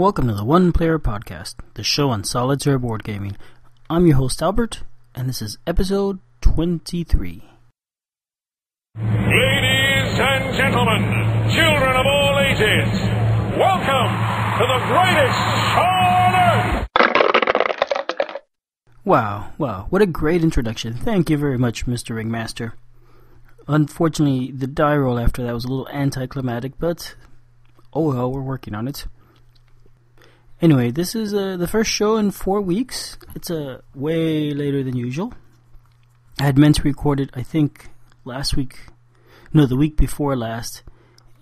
Welcome to the One Player Podcast, the show on solitaire board gaming. I'm your host Albert, and this is episode 23. Ladies and gentlemen, children of all ages, welcome to the greatest show on earth! Wow, wow, what a great introduction. Thank you very much, Mr. Ringmaster. Unfortunately, the die roll after that was a little anticlimactic, but oh well, we're working on it. Anyway, this is uh, the first show in four weeks. It's uh, way later than usual. I had meant to record it, I think, last week. No, the week before last.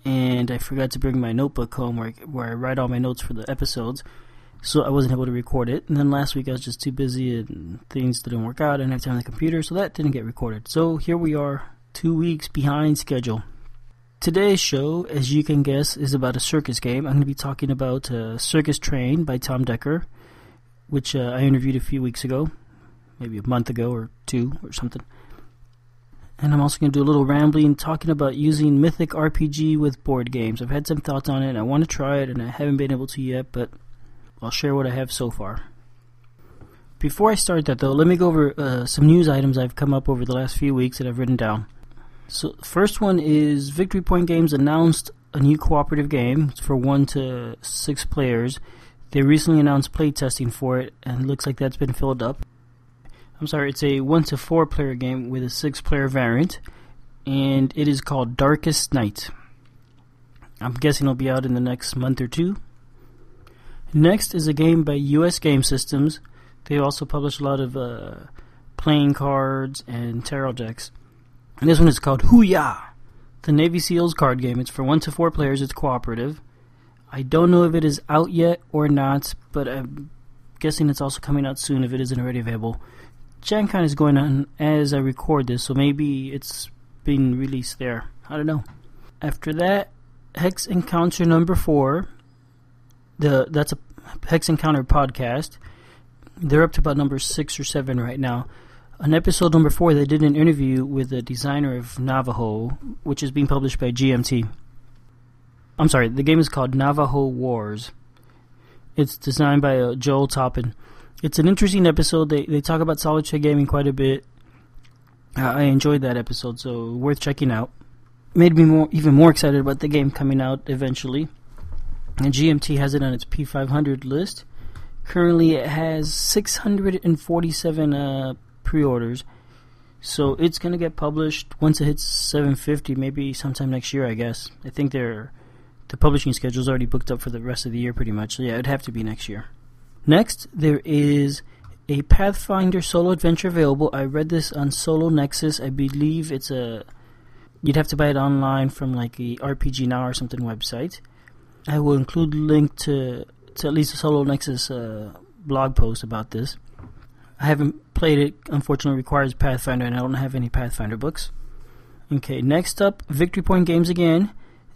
And I forgot to bring my notebook home where I, where I write all my notes for the episodes. So I wasn't able to record it. And then last week I was just too busy and things didn't work out. I didn't have time on the computer, so that didn't get recorded. So here we are, two weeks behind schedule. Today's show, as you can guess, is about a circus game. I'm going to be talking about uh, Circus Train by Tom Decker, which uh, I interviewed a few weeks ago, maybe a month ago or two or something. And I'm also going to do a little rambling talking about using Mythic RPG with board games. I've had some thoughts on it. And I want to try it, and I haven't been able to yet, but I'll share what I have so far. Before I start that, though, let me go over uh, some news items I've come up over the last few weeks that I've written down. So, first one is Victory Point Games announced a new cooperative game for one to six players. They recently announced playtesting for it, and it looks like that's been filled up. I'm sorry, it's a one to four player game with a six player variant, and it is called Darkest Night. I'm guessing it'll be out in the next month or two. Next is a game by US Game Systems. They also publish a lot of uh, playing cards and tarot decks. And this one is called Hoo-Ya! The Navy SEALs card game. It's for one to four players. It's cooperative. I don't know if it is out yet or not, but I'm guessing it's also coming out soon if it isn't already available. Gen Con is going on as I record this, so maybe it's being released there. I don't know. After that, Hex Encounter number four. The that's a Hex Encounter podcast. They're up to about number six or seven right now. On episode number four, they did an interview with the designer of Navajo, which is being published by GMT. I'm sorry, the game is called Navajo Wars. It's designed by uh, Joel Toppen. It's an interesting episode. They they talk about solid solitaire gaming quite a bit. Uh, I enjoyed that episode, so worth checking out. Made me more even more excited about the game coming out eventually. And GMT has it on its P500 list. Currently, it has 647 uh, pre-orders. So it's gonna get published once it hits 750, maybe sometime next year, I guess. I think they're the publishing schedule is already booked up for the rest of the year, pretty much. So yeah, it'd have to be next year. Next, there is a Pathfinder solo adventure available. I read this on Solo Nexus. I believe it's a you'd have to buy it online from like a RPG Now or something website. I will include a link to to at least a Solo Nexus uh, blog post about this. I haven't played it. Unfortunately, requires Pathfinder, and I don't have any Pathfinder books. Okay, next up, Victory Point Games again.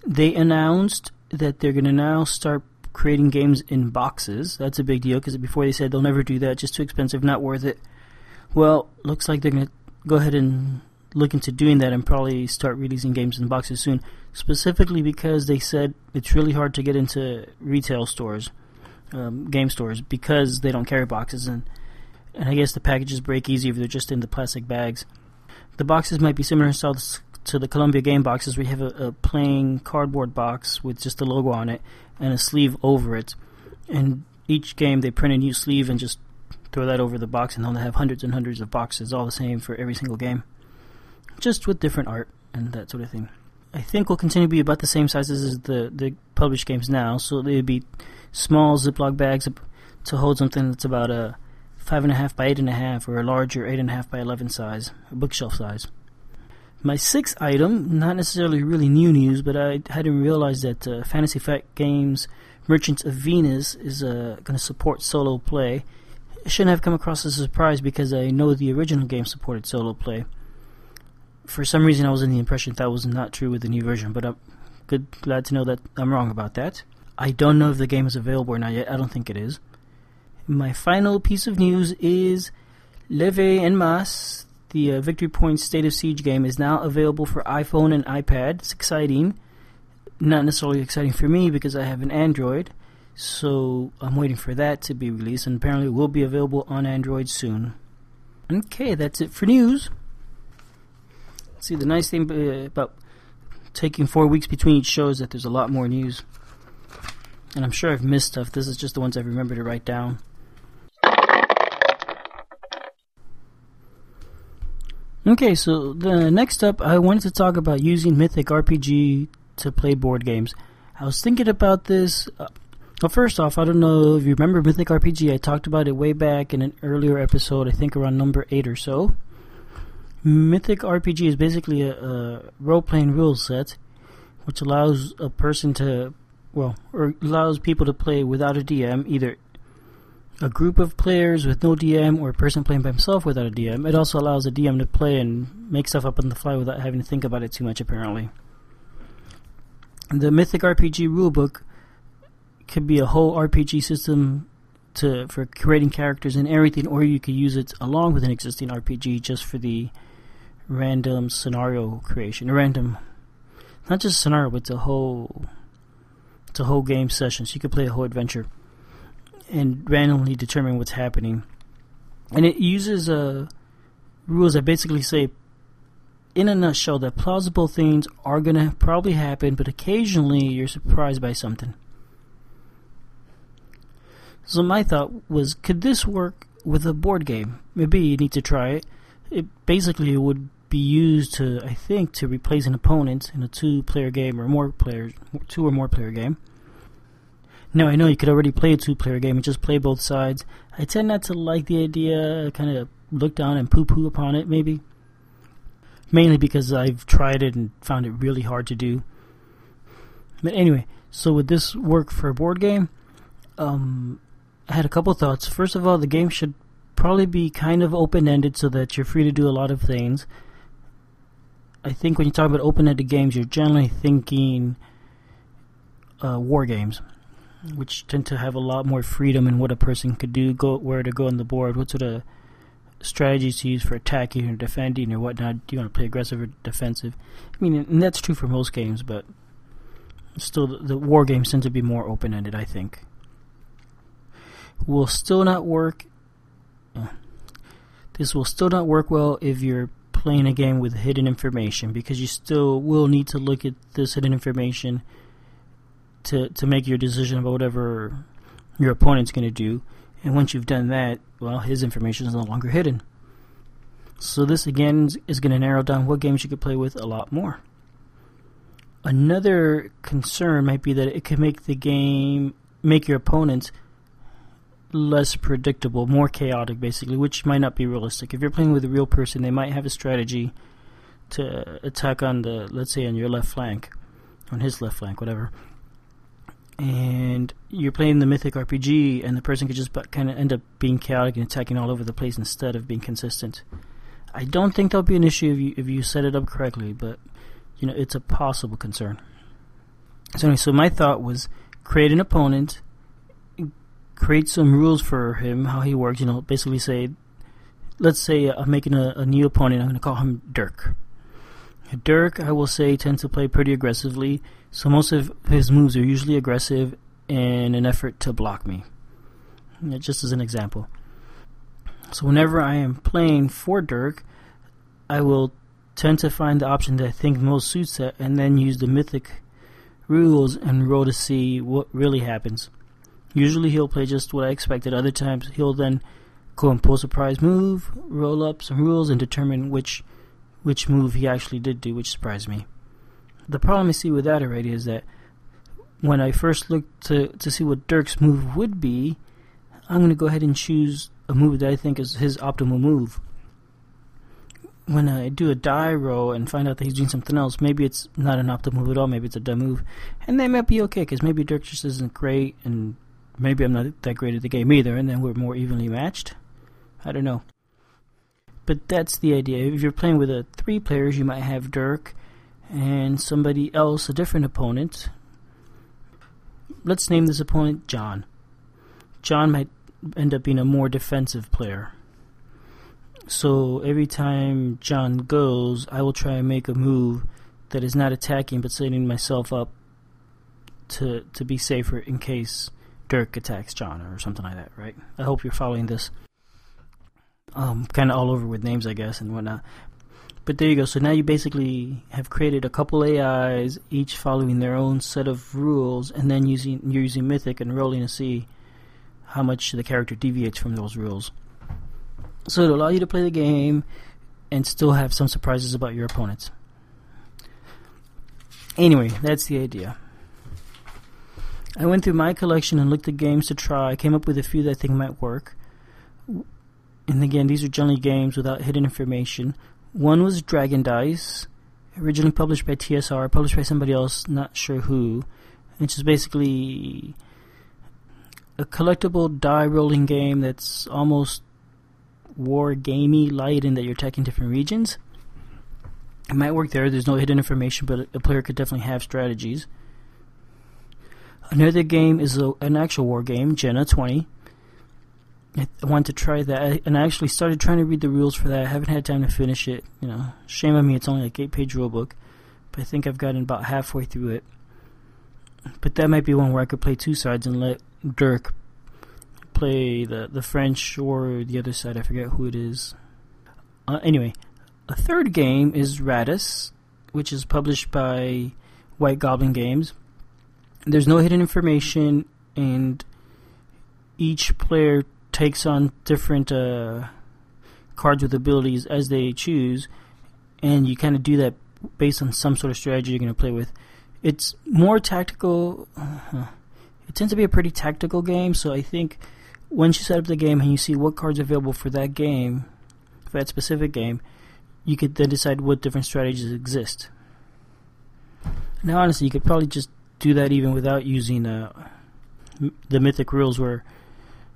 They announced that they're going to now start creating games in boxes. That's a big deal because before they said they'll never do that, just too expensive, not worth it. Well, looks like they're going to go ahead and look into doing that and probably start releasing games in boxes soon. Specifically because they said it's really hard to get into retail stores, um, game stores, because they don't carry boxes and and I guess the packages break easy if they're just in the plastic bags. The boxes might be similar to the Columbia game boxes, We have a, a plain cardboard box with just the logo on it and a sleeve over it. And each game they print a new sleeve and just throw that over the box, and they'll have hundreds and hundreds of boxes, all the same for every single game, just with different art and that sort of thing. I think will continue to be about the same sizes as the the published games now, so they'd be small Ziploc bags to hold something that's about a five and a half by eight and a half, or a larger eight and a half by eleven size, a bookshelf size. My sixth item, not necessarily really new news, but I hadn't realized that uh, Fantasy Flight Games Merchants of Venus is uh, going to support solo play. It shouldn't have come across as a surprise because I know the original game supported solo play. For some reason, I was in the impression that was not true with the new version, but I'm good, glad to know that I'm wrong about that. I don't know if the game is available or not yet. I don't think it is. My final piece of news is Levée en Masse, the uh, Victory Point State of Siege game, is now available for iPhone and iPad. It's exciting. Not necessarily exciting for me because I have an Android. So I'm waiting for that to be released, and apparently it will be available on Android soon. Okay, that's it for news. See, the nice thing uh, about taking four weeks between each show is that there's a lot more news. And I'm sure I've missed stuff. This is just the ones I remember to write down. Okay, so the next up, I wanted to talk about using Mythic RPG to play board games. I was thinking about this. Uh, well, first off, I don't know if you remember Mythic RPG. I talked about it way back in an earlier episode, I think around number 8 or so. Mythic RPG is basically a, a role playing rule set which allows a person to, well, or allows people to play without a DM, either a group of players with no DM or a person playing by himself without a DM. It also allows a DM to play and make stuff up on the fly without having to think about it too much, apparently. The Mythic RPG rulebook could be a whole RPG system to for creating characters and everything, or you could use it along with an existing RPG just for the random scenario creation, random, not just scenario, but the whole, a whole game session. So you could play a whole adventure and randomly determine what's happening. And it uses uh, rules that basically say, in a nutshell, that plausible things are going to probably happen, but occasionally you're surprised by something. So my thought was, could this work with a board game? Maybe you need to try it. It basically would be used to, I think, to replace an opponent in a two-player game or more players, two or more player game. Now I know you could already play a two-player game and just play both sides. I tend not to like the idea, kind of look down and poo-poo upon it, maybe. Mainly because I've tried it and found it really hard to do. But anyway, so would this work for a board game? Um, I had a couple thoughts. First of all, the game should probably be kind of open-ended so that you're free to do a lot of things. I think when you talk about open-ended games, you're generally thinking uh, war games which tend to have a lot more freedom in what a person could do, go where to go on the board, what sort of strategies to use for attacking or defending or whatnot. Do you want to play aggressive or defensive? I mean, and that's true for most games, but still, the, the war games tend to be more open-ended. I think will still not work. Uh, this will still not work well if you're playing a game with hidden information because you still will need to look at this hidden information to to make your decision about whatever your opponent's going to do. And once you've done that, well, his information is no longer hidden. So this again is going to narrow down what games you could play with a lot more. Another concern might be that it could make the game make your opponents less predictable, more chaotic, basically, which might not be realistic. If you're playing with a real person, they might have a strategy to attack on the, let's say, on your left flank, on his left flank, whatever and you're playing the mythic RPG, and the person could just kind of end up being chaotic and attacking all over the place instead of being consistent. I don't think that'll be an issue if you if you set it up correctly, but you know it's a possible concern. So anyway, so my thought was create an opponent, create some rules for him how he works. You know, basically say, let's say I'm making a, a new opponent. I'm going to call him Dirk. Dirk, I will say, tends to play pretty aggressively so most of his moves are usually aggressive in an effort to block me. Just as an example. So whenever I am playing for Dirk, I will tend to find the option that I think most suits that and then use the mythic rules and roll to see what really happens. Usually he'll play just what I expected. Other times he'll then go and pull a surprise move, roll up some rules, and determine which which move he actually did do, which surprised me. The problem I see with that already is that when I first look to, to see what Dirk's move would be, I'm going to go ahead and choose a move that I think is his optimal move. When I do a die roll and find out that he's doing something else, maybe it's not an optimal move at all, maybe it's a dumb move. And that might be okay, because maybe Dirk just isn't great, and maybe I'm not that great at the game either, and then we're more evenly matched. I don't know. But that's the idea. If you're playing with a three players, you might have Dirk and somebody else, a different opponent. Let's name this opponent John. John might end up being a more defensive player. So every time John goes, I will try and make a move that is not attacking but setting myself up to to be safer in case Dirk attacks John or something like that, right? I hope you're following this. Um, kind of all over with names, I guess, and whatnot. But there you go. So now you basically have created a couple AIs, each following their own set of rules, and then using you're using Mythic and rolling to see how much the character deviates from those rules. So it'll allow you to play the game and still have some surprises about your opponents. Anyway, that's the idea. I went through my collection and looked at games to try. I came up with a few that I think might work. And again, these are generally games without hidden information. One was Dragon Dice, originally published by TSR, published by somebody else, not sure who, which is basically a collectible die rolling game that's almost war gamey light in that you're attacking different regions. It might work there. There's no hidden information, but a player could definitely have strategies. Another game is a, an actual war game, Jena 20. I wanted to try that, and I actually started trying to read the rules for that. I haven't had time to finish it. You know, shame on me. It's only like eight page rule book, but I think I've gotten about halfway through it. But that might be one where I could play two sides and let Dirk play the the French or the other side. I forget who it is. Uh, anyway, a third game is Rattus, which is published by White Goblin Games. There's no hidden information, and each player takes on different uh, cards with abilities as they choose, and you kind of do that based on some sort of strategy you're going to play with. It's more tactical. Uh, it tends to be a pretty tactical game, so I think once you set up the game and you see what cards are available for that game, for that specific game, you could then decide what different strategies exist. Now, honestly, you could probably just do that even without using uh, the mythic rules, where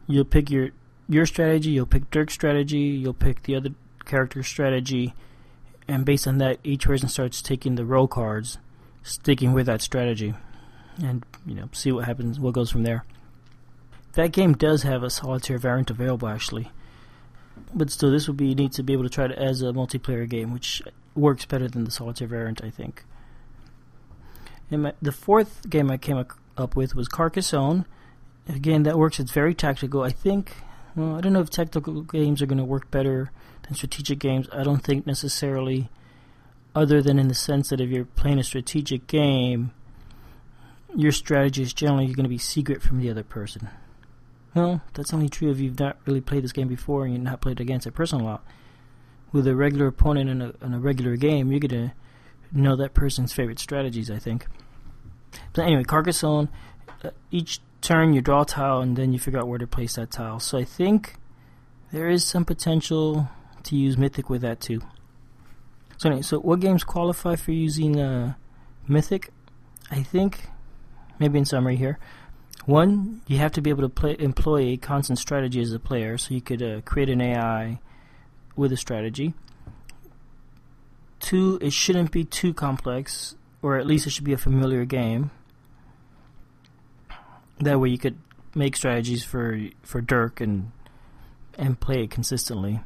you'll pick your your strategy, you'll pick Dirk's strategy, you'll pick the other character's strategy, and based on that, each person starts taking the role cards, sticking with that strategy, and you know see what happens, what goes from there. That game does have a solitaire variant available, actually, but still, this would be neat to be able to try it as a multiplayer game, which works better than the solitaire variant, I think. And my, the fourth game I came up with was Carcassonne again, that works. It's very tactical. I think. Well, I don't know if tactical games are going to work better than strategic games. I don't think necessarily, other than in the sense that if you're playing a strategic game, your strategy is generally going to be secret from the other person. Well, that's only true if you've not really played this game before and you've not played against a person a lot. With a regular opponent in a, in a regular game, you're going to know that person's favorite strategies, I think. But anyway, Carcassonne, uh, each turn, you draw a tile, and then you figure out where to place that tile. So I think there is some potential to use Mythic with that too. So anyway, so what games qualify for using uh, Mythic? I think, maybe in summary here, one, you have to be able to play, employ a constant strategy as a player, so you could uh, create an AI with a strategy. Two, it shouldn't be too complex, or at least it should be a familiar game. That way, you could make strategies for for Dirk and and play it consistently.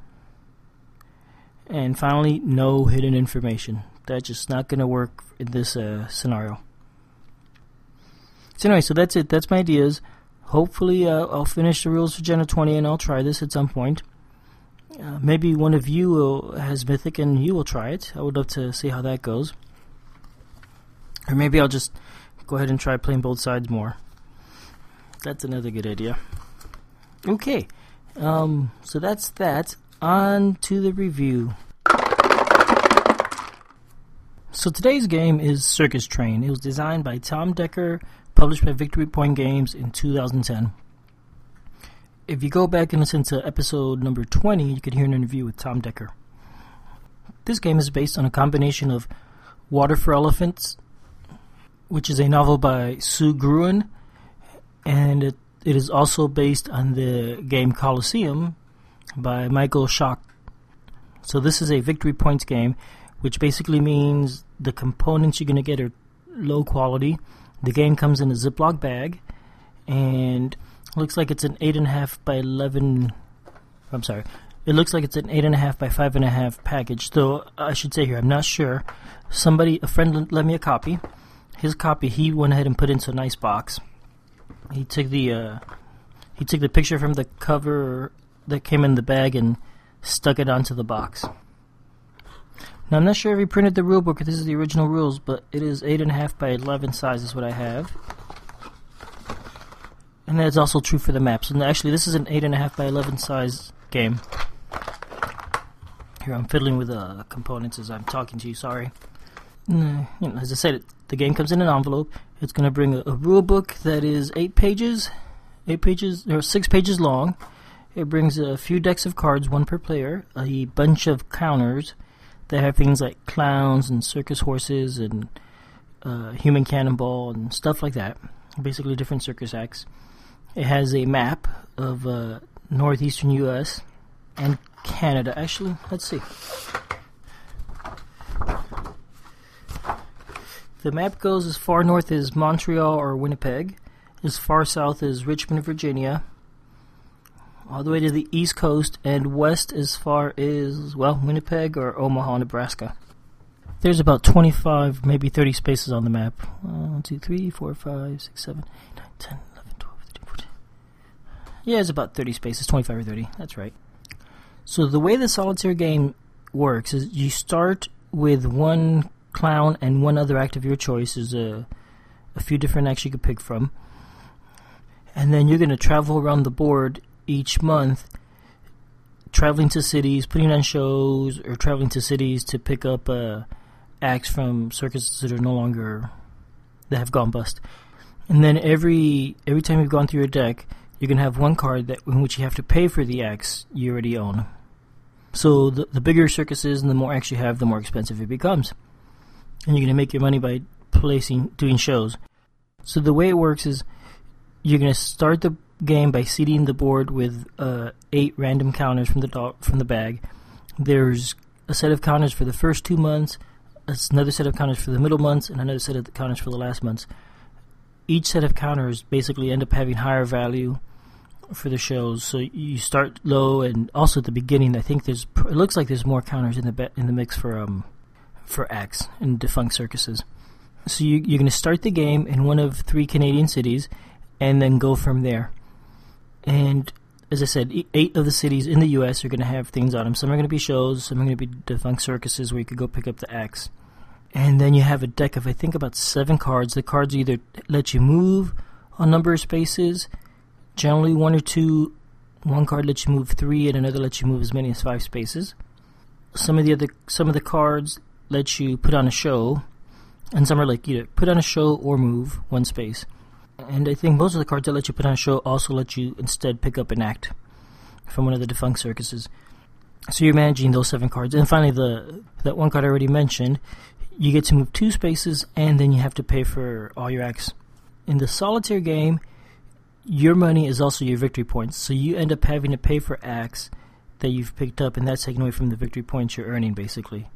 And finally, no hidden information. That's just not going to work in this uh, scenario. So anyway, so that's it. That's my ideas. Hopefully, uh, I'll finish the rules for Jena 20 and I'll try this at some point. Uh, maybe one of you will, has Mythic and you will try it. I would love to see how that goes. Or maybe I'll just go ahead and try playing both sides more. That's another good idea. Okay, um, so that's that. On to the review. So today's game is Circus Train. It was designed by Tom Decker, published by Victory Point Games in 2010. If you go back and listen to episode number 20, you can hear an interview with Tom Decker. This game is based on a combination of Water for Elephants, which is a novel by Sue Gruen, and it, it is also based on the game Colosseum by Michael Schacht. So this is a victory points game, which basically means the components you're going to get are low quality. The game comes in a Ziploc bag, and looks like it's an eight and a half by eleven. I'm sorry. It looks like it's an eight and a half by five and a half package. Though I should say here, I'm not sure. Somebody, a friend, lent me a copy. His copy, he went ahead and put into a nice box he took the uh, he took the picture from the cover that came in the bag and stuck it onto the box. Now I'm not sure if he printed the rule book. This is the original rules, but it is eight and a half by eleven size is what I have, and that's also true for the maps. And actually, this is an eight and a half by eleven size game. Here I'm fiddling with the uh, components as I'm talking to you. Sorry. you know, as I said, the game comes in an envelope. It's going to bring a, a rule book that is eight pages, eight pages or six pages long. It brings a few decks of cards, one per player, a bunch of counters that have things like clowns and circus horses and uh, human cannonball and stuff like that. Basically, different circus acts. It has a map of uh, northeastern U.S. and Canada. Actually, let's see. The map goes as far north as Montreal or Winnipeg, as far south as Richmond, Virginia, all the way to the east coast, and west as far as, well, Winnipeg or Omaha, Nebraska. There's about 25, maybe 30 spaces on the map. 1, 2, 3, 4, 5, 6, 7, 8, 9, 10, 11, 12, 13, 14. Yeah, it's about 30 spaces, 25 or 30. That's right. So the way the solitaire game works is you start with one clown and one other act of your choice. There's a, a few different acts you could pick from. And then you're going to travel around the board each month, traveling to cities, putting on shows, or traveling to cities to pick up uh, acts from circuses that are no longer, that have gone bust. And then every every time you've gone through your deck, you can have one card that in which you have to pay for the X you already own. So the, the bigger circuses and the more acts you have, the more expensive it becomes. And you're going to make your money by placing, doing shows. So the way it works is you're going to start the game by seeding the board with uh, eight random counters from the do- from the bag. There's a set of counters for the first two months, another set of counters for the middle months, and another set of counters for the last months. Each set of counters basically end up having higher value for the shows. So you start low, and also at the beginning, I think there's it looks like there's more counters in the be- in the mix for um for acts in defunct circuses. So you, you're going to start the game in one of three Canadian cities, and then go from there. And as I said, eight of the cities in the U.S. are going to have things on them. Some are going to be shows, some are going to be defunct circuses where you could go pick up the acts. And then you have a deck of I think about seven cards. The cards either let you move a number of spaces, Generally, one or two, one card lets you move three, and another lets you move as many as five spaces. Some of the other, some of the cards let you put on a show, and some are like either put on a show or move one space. And I think most of the cards that let you put on a show also let you instead pick up an act from one of the defunct circuses. So you're managing those seven cards. And finally, the that one card I already mentioned, you get to move two spaces, and then you have to pay for all your acts. In the solitaire game, your money is also your victory points. So you end up having to pay for acts that you've picked up, and that's taken away from the victory points you're earning, basically.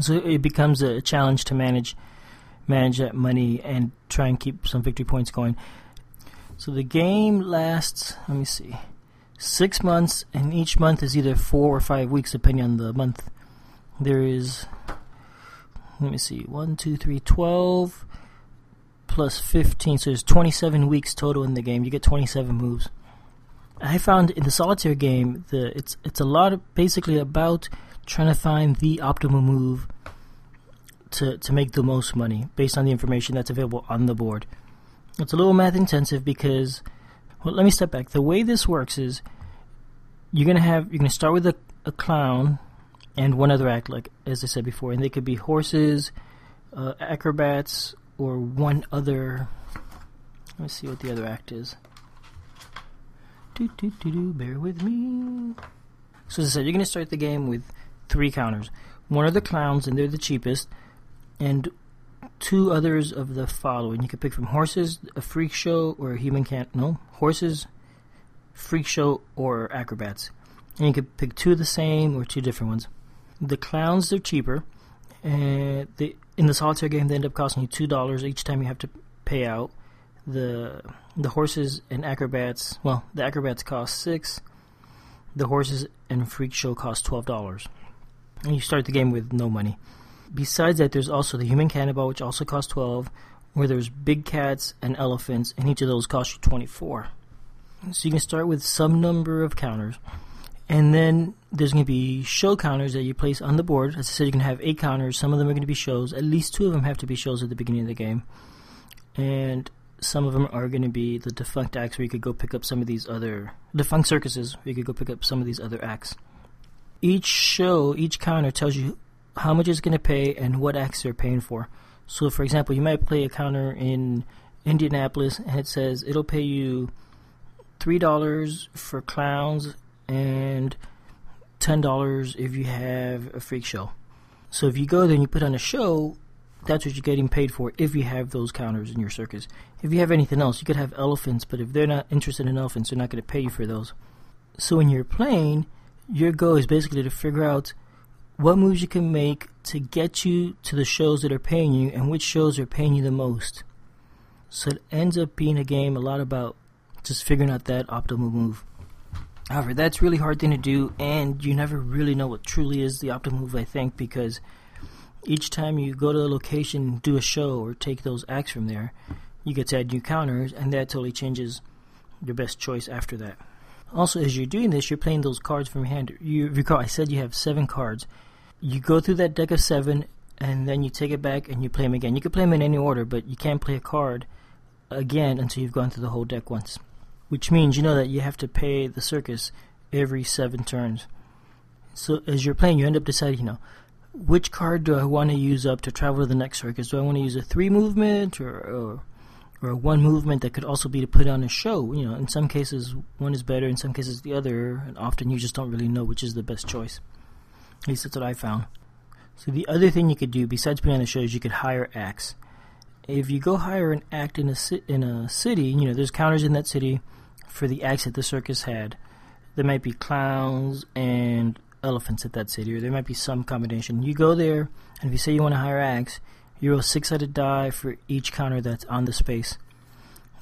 So it becomes a challenge to manage manage that money and try and keep some victory points going. So the game lasts. Let me see, six months, and each month is either four or five weeks, depending on the month. There is. Let me see, one, two, three, twelve plus 15, so there's 27 weeks total in the game. You get 27 moves. I found in the solitaire game, the it's it's a lot of basically about trying to find the optimal move to to make the most money based on the information that's available on the board. It's a little math intensive because well, let me step back. The way this works is you're gonna have you're gonna start with a, a clown and one other act, like as I said before, and they could be horses, uh, acrobats, or one other. Let me see what the other act is. Do do do do. Bear with me. So as I said, you're gonna start the game with three counters. One are the clowns, and they're the cheapest, and two others of the following. You can pick from horses, a freak show, or a human can't. No, horses, freak show, or acrobats. And you can pick two of the same or two different ones. The clowns they're cheaper, and in the solitaire game they end up costing you two dollars each time you have to pay out. The the horses and acrobats well, the acrobats cost six. The horses and freak show cost twelve dollars. And you start the game with no money. Besides that there's also the human cannonball which also costs twelve, where there's big cats and elephants, and each of those costs you 24. So you can start with some number of counters. And then there's going to be show counters that you place on the board. As I said, you can have eight counters. Some of them are going to be shows. At least two of them have to be shows at the beginning of the game. And some of them are going to be the defunct acts where you could go pick up some of these other defunct circuses where you could go pick up some of these other acts. Each show, each counter tells you how much it's going to pay and what acts they're paying for. So, for example, you might play a counter in Indianapolis and it says it'll pay you three dollars for clowns and ten dollars if you have a freak show. So if you go there and you put on a show, that's what you're getting paid for if you have those counters in your circus. If you have anything else, you could have elephants, but if they're not interested in elephants, they're not going to pay you for those. So when you're playing, your goal is basically to figure out what moves you can make to get you to the shows that are paying you and which shows are paying you the most. So it ends up being a game a lot about just figuring out that optimal move. However, that's really hard thing to do, and you never really know what truly is the optimal move. I think because each time you go to a location, do a show, or take those acts from there, you get to add new counters, and that totally changes your best choice after that. Also, as you're doing this, you're playing those cards from your hand. You recall I said you have seven cards. You go through that deck of seven, and then you take it back and you play them again. You can play them in any order, but you can't play a card again until you've gone through the whole deck once which means you know that you have to pay the circus every seven turns. So as you're playing, you end up deciding, you know, which card do I want to use up to travel to the next circus? Do I want to use a three movement or, or or one movement that could also be to put on a show? You know, in some cases one is better, in some cases the other, and often you just don't really know which is the best choice. At least that's what I found. So the other thing you could do besides putting on the show is you could hire acts. If you go hire an act in a in a city, you know, there's counters in that city for the acts that the circus had. There might be clowns and elephants at that city, or there might be some combination. You go there, and if you say you want to hire acts, you roll six sided die for each counter that's on the space.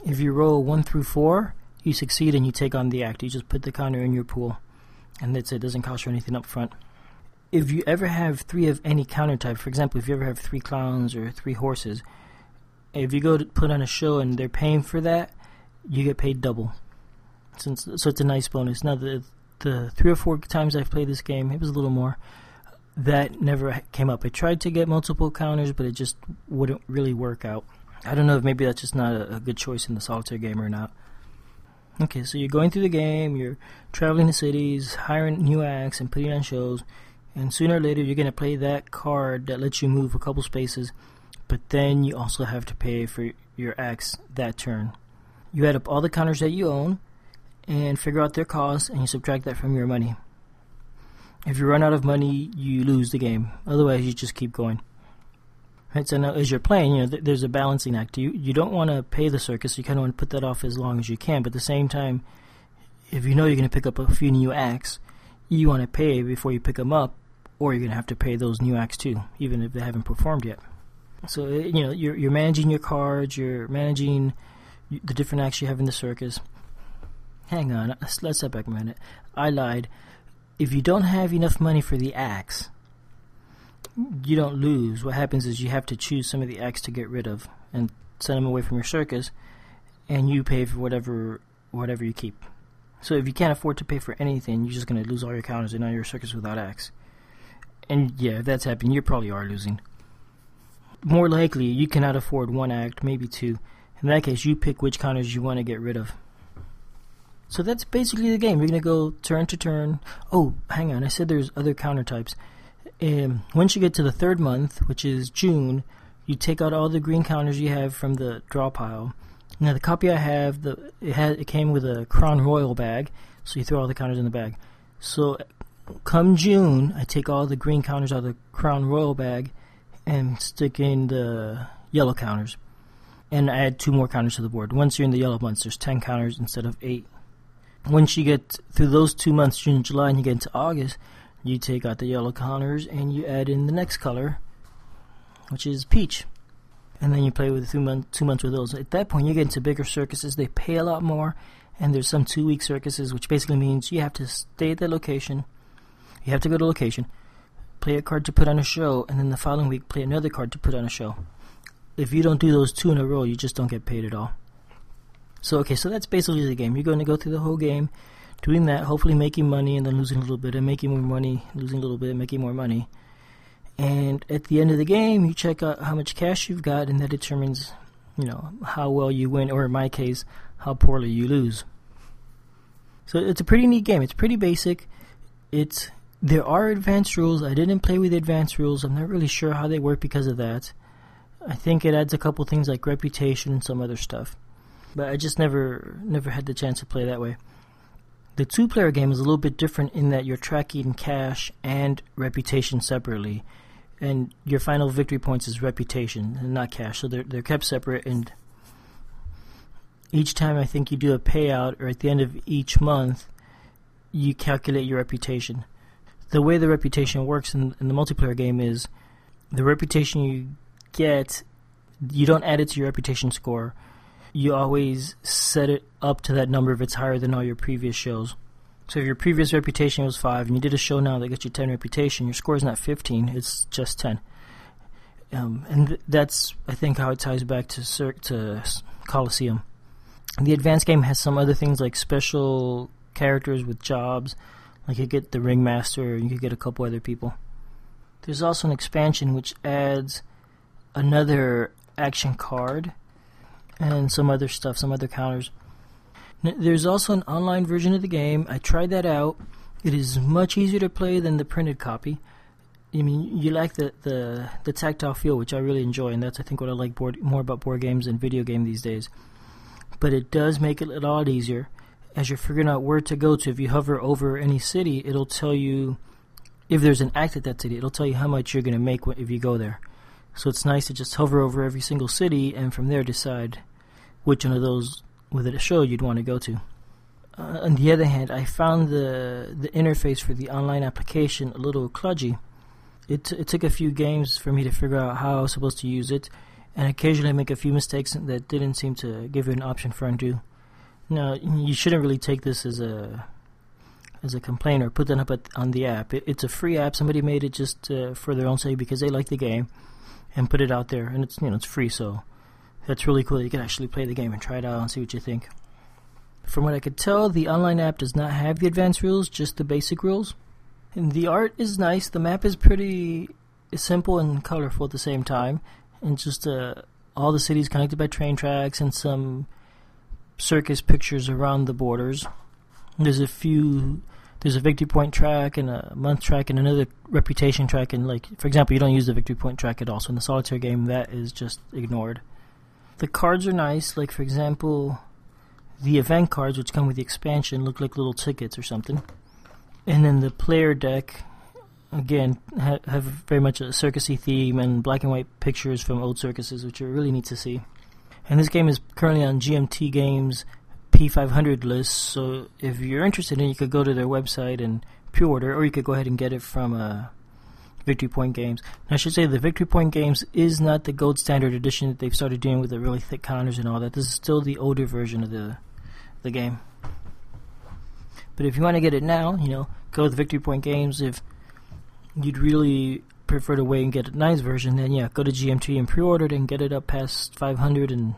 If you roll one through four, you succeed and you take on the act. You just put the counter in your pool, and that's it. it doesn't cost you anything up front. If you ever have three of any counter type, for example, if you ever have three clowns or three horses, if you go to put on a show and they're paying for that, you get paid double since so it's a nice bonus. Now the the three or four times I've played this game, it was a little more. That never came up. I tried to get multiple counters, but it just wouldn't really work out. I don't know if maybe that's just not a, a good choice in the solitaire game or not. Okay, so you're going through the game, you're traveling to cities, hiring new acts, and putting on shows, and sooner or later you're going to play that card that lets you move a couple spaces, but then you also have to pay for your acts that turn. You add up all the counters that you own, and figure out their cost, and you subtract that from your money. If you run out of money, you lose the game. Otherwise, you just keep going. Right. So now, as you're playing, you know th- there's a balancing act. You you don't want to pay the circus. You kind of want to put that off as long as you can. But at the same time, if you know you're going to pick up a few new acts, you want to pay before you pick them up, or you're going to have to pay those new acts too, even if they haven't performed yet. So uh, you know you're you're managing your cards. You're managing the different acts you have in the circus hang on, let's step back a minute. I lied. If you don't have enough money for the acts, you don't lose. What happens is you have to choose some of the acts to get rid of and send them away from your circus, and you pay for whatever whatever you keep. So if you can't afford to pay for anything, you're just going to lose all your counters and all your circus without acts. And yeah, if that's happening, you probably are losing. More likely, you cannot afford one act, maybe two. In that case, you pick which counters you want to get rid of. So that's basically the game. You're going to go turn to turn. Oh, hang on. I said there's other counter types. Um, once you get to the third month, which is June, you take out all the green counters you have from the draw pile. Now the copy I have, the it had it came with a Crown Royal bag, so you throw all the counters in the bag. So come June, I take all the green counters out of the Crown Royal bag and stick in the yellow counters. And I add two more counters to the board. Once you're in the yellow months, there's ten counters instead of eight once you get through those two months, June and July, and you get into August, you take out the yellow colors and you add in the next color, which is peach. And then you play with two, month, two months with those. At that point, you get into bigger circuses. They pay a lot more, and there's some two week circuses, which basically means you have to stay at that location. You have to go to location, play a card to put on a show, and then the following week play another card to put on a show. if you don't do those two in a row, you just don't get paid at all. So okay, so that's basically the game. You're going to go through the whole game, doing that, hopefully making money and then losing a little bit, and making more money, losing a little bit, making more money. And at the end of the game, you check out how much cash you've got, and that determines, you know, how well you win, or in my case, how poorly you lose. So it's a pretty neat game. It's pretty basic. It's there are advanced rules. I didn't play with advanced rules. I'm not really sure how they work because of that. I think it adds a couple things like reputation and some other stuff. But I just never never had the chance to play that way. The two player game is a little bit different in that you're tracking cash and reputation separately. And your final victory points is reputation and not cash. So they're they're kept separate and each time I think you do a payout or at the end of each month you calculate your reputation. The way the reputation works in, in the multiplayer game is the reputation you get you don't add it to your reputation score you always set it up to that number if it's higher than all your previous shows. So if your previous reputation was 5 and you did a show now that gets you 10 reputation, your score is not 15, it's just 10. Um, and th- that's, I think, how it ties back to Cir- to Colosseum. The advanced game has some other things like special characters with jobs. Like you get the ringmaster, you could get a couple other people. There's also an expansion which adds another action card and some other stuff, some other counters. There's also an online version of the game. I tried that out. It is much easier to play than the printed copy. I mean, you like the, the, the tactile feel, which I really enjoy, and that's I think what I like board, more about board games and video game these days. But it does make it a lot easier as you're figuring out where to go to. If you hover over any city, it'll tell you if there's an act at that city. It'll tell you how much you're going to make if you go there. So it's nice to just hover over every single city and from there decide which one of those within a show you'd want to go to. Uh, on the other hand, I found the the interface for the online application a little kludgy. It t- it took a few games for me to figure out how I was supposed to use it, and occasionally make a few mistakes that didn't seem to give you an option for undo. Now, you shouldn't really take this as a as a complaint or put that up at, on the app. It, it's a free app. Somebody made it just uh, for their own sake because they like the game, and put it out there, and it's you know it's free, so that's really cool. You can actually play the game and try it out and see what you think. From what I could tell, the online app does not have the advanced rules, just the basic rules. And the art is nice. The map is pretty simple and colorful at the same time. And just uh, all the cities connected by train tracks and some circus pictures around the borders. There's a few. There's a victory point track and a month track and another reputation track. And like, for example, you don't use the victory point track at all. So in the solitaire game, that is just ignored. The cards are nice. Like for example, the event cards, which come with the expansion, look like little tickets or something. And then the player deck, again, ha- have very much a circusy theme and black and white pictures from old circuses, which are really neat to see. And this game is currently on GMT Games P500 list, so if you're interested in you could go to their website and pre-order, or you could go ahead and get it from uh, Victory Point games. And I should say the Victory Point games is not the gold standard edition that they've started doing with the really thick counters and all that. This is still the older version of the the game. But if you want to get it now, you know, go with Victory Point games. If you'd really prefer to wait and get a nice version, then yeah, go to GMT and pre-order it and get it up past 500 and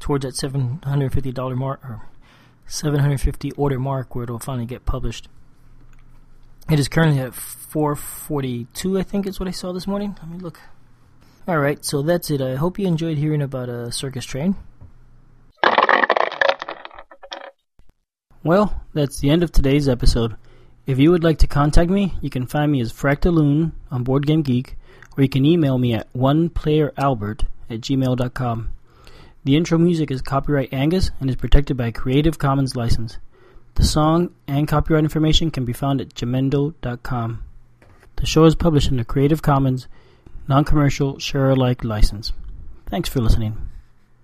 towards that $750 mark or 750 order mark where it'll finally get published. It is currently at 442, I think is what I saw this morning. Let me look. Alright, so that's it. I hope you enjoyed hearing about a circus train. Well, that's the end of today's episode. If you would like to contact me, you can find me as Fractaloon on Board Game Geek, or you can email me at oneplayeralbert at gmail.com. The intro music is copyright Angus and is protected by a Creative Commons license. The song and copyright information can be found at jamendo.com. The show is published the Creative Commons non commercial share alike license. Thanks for listening.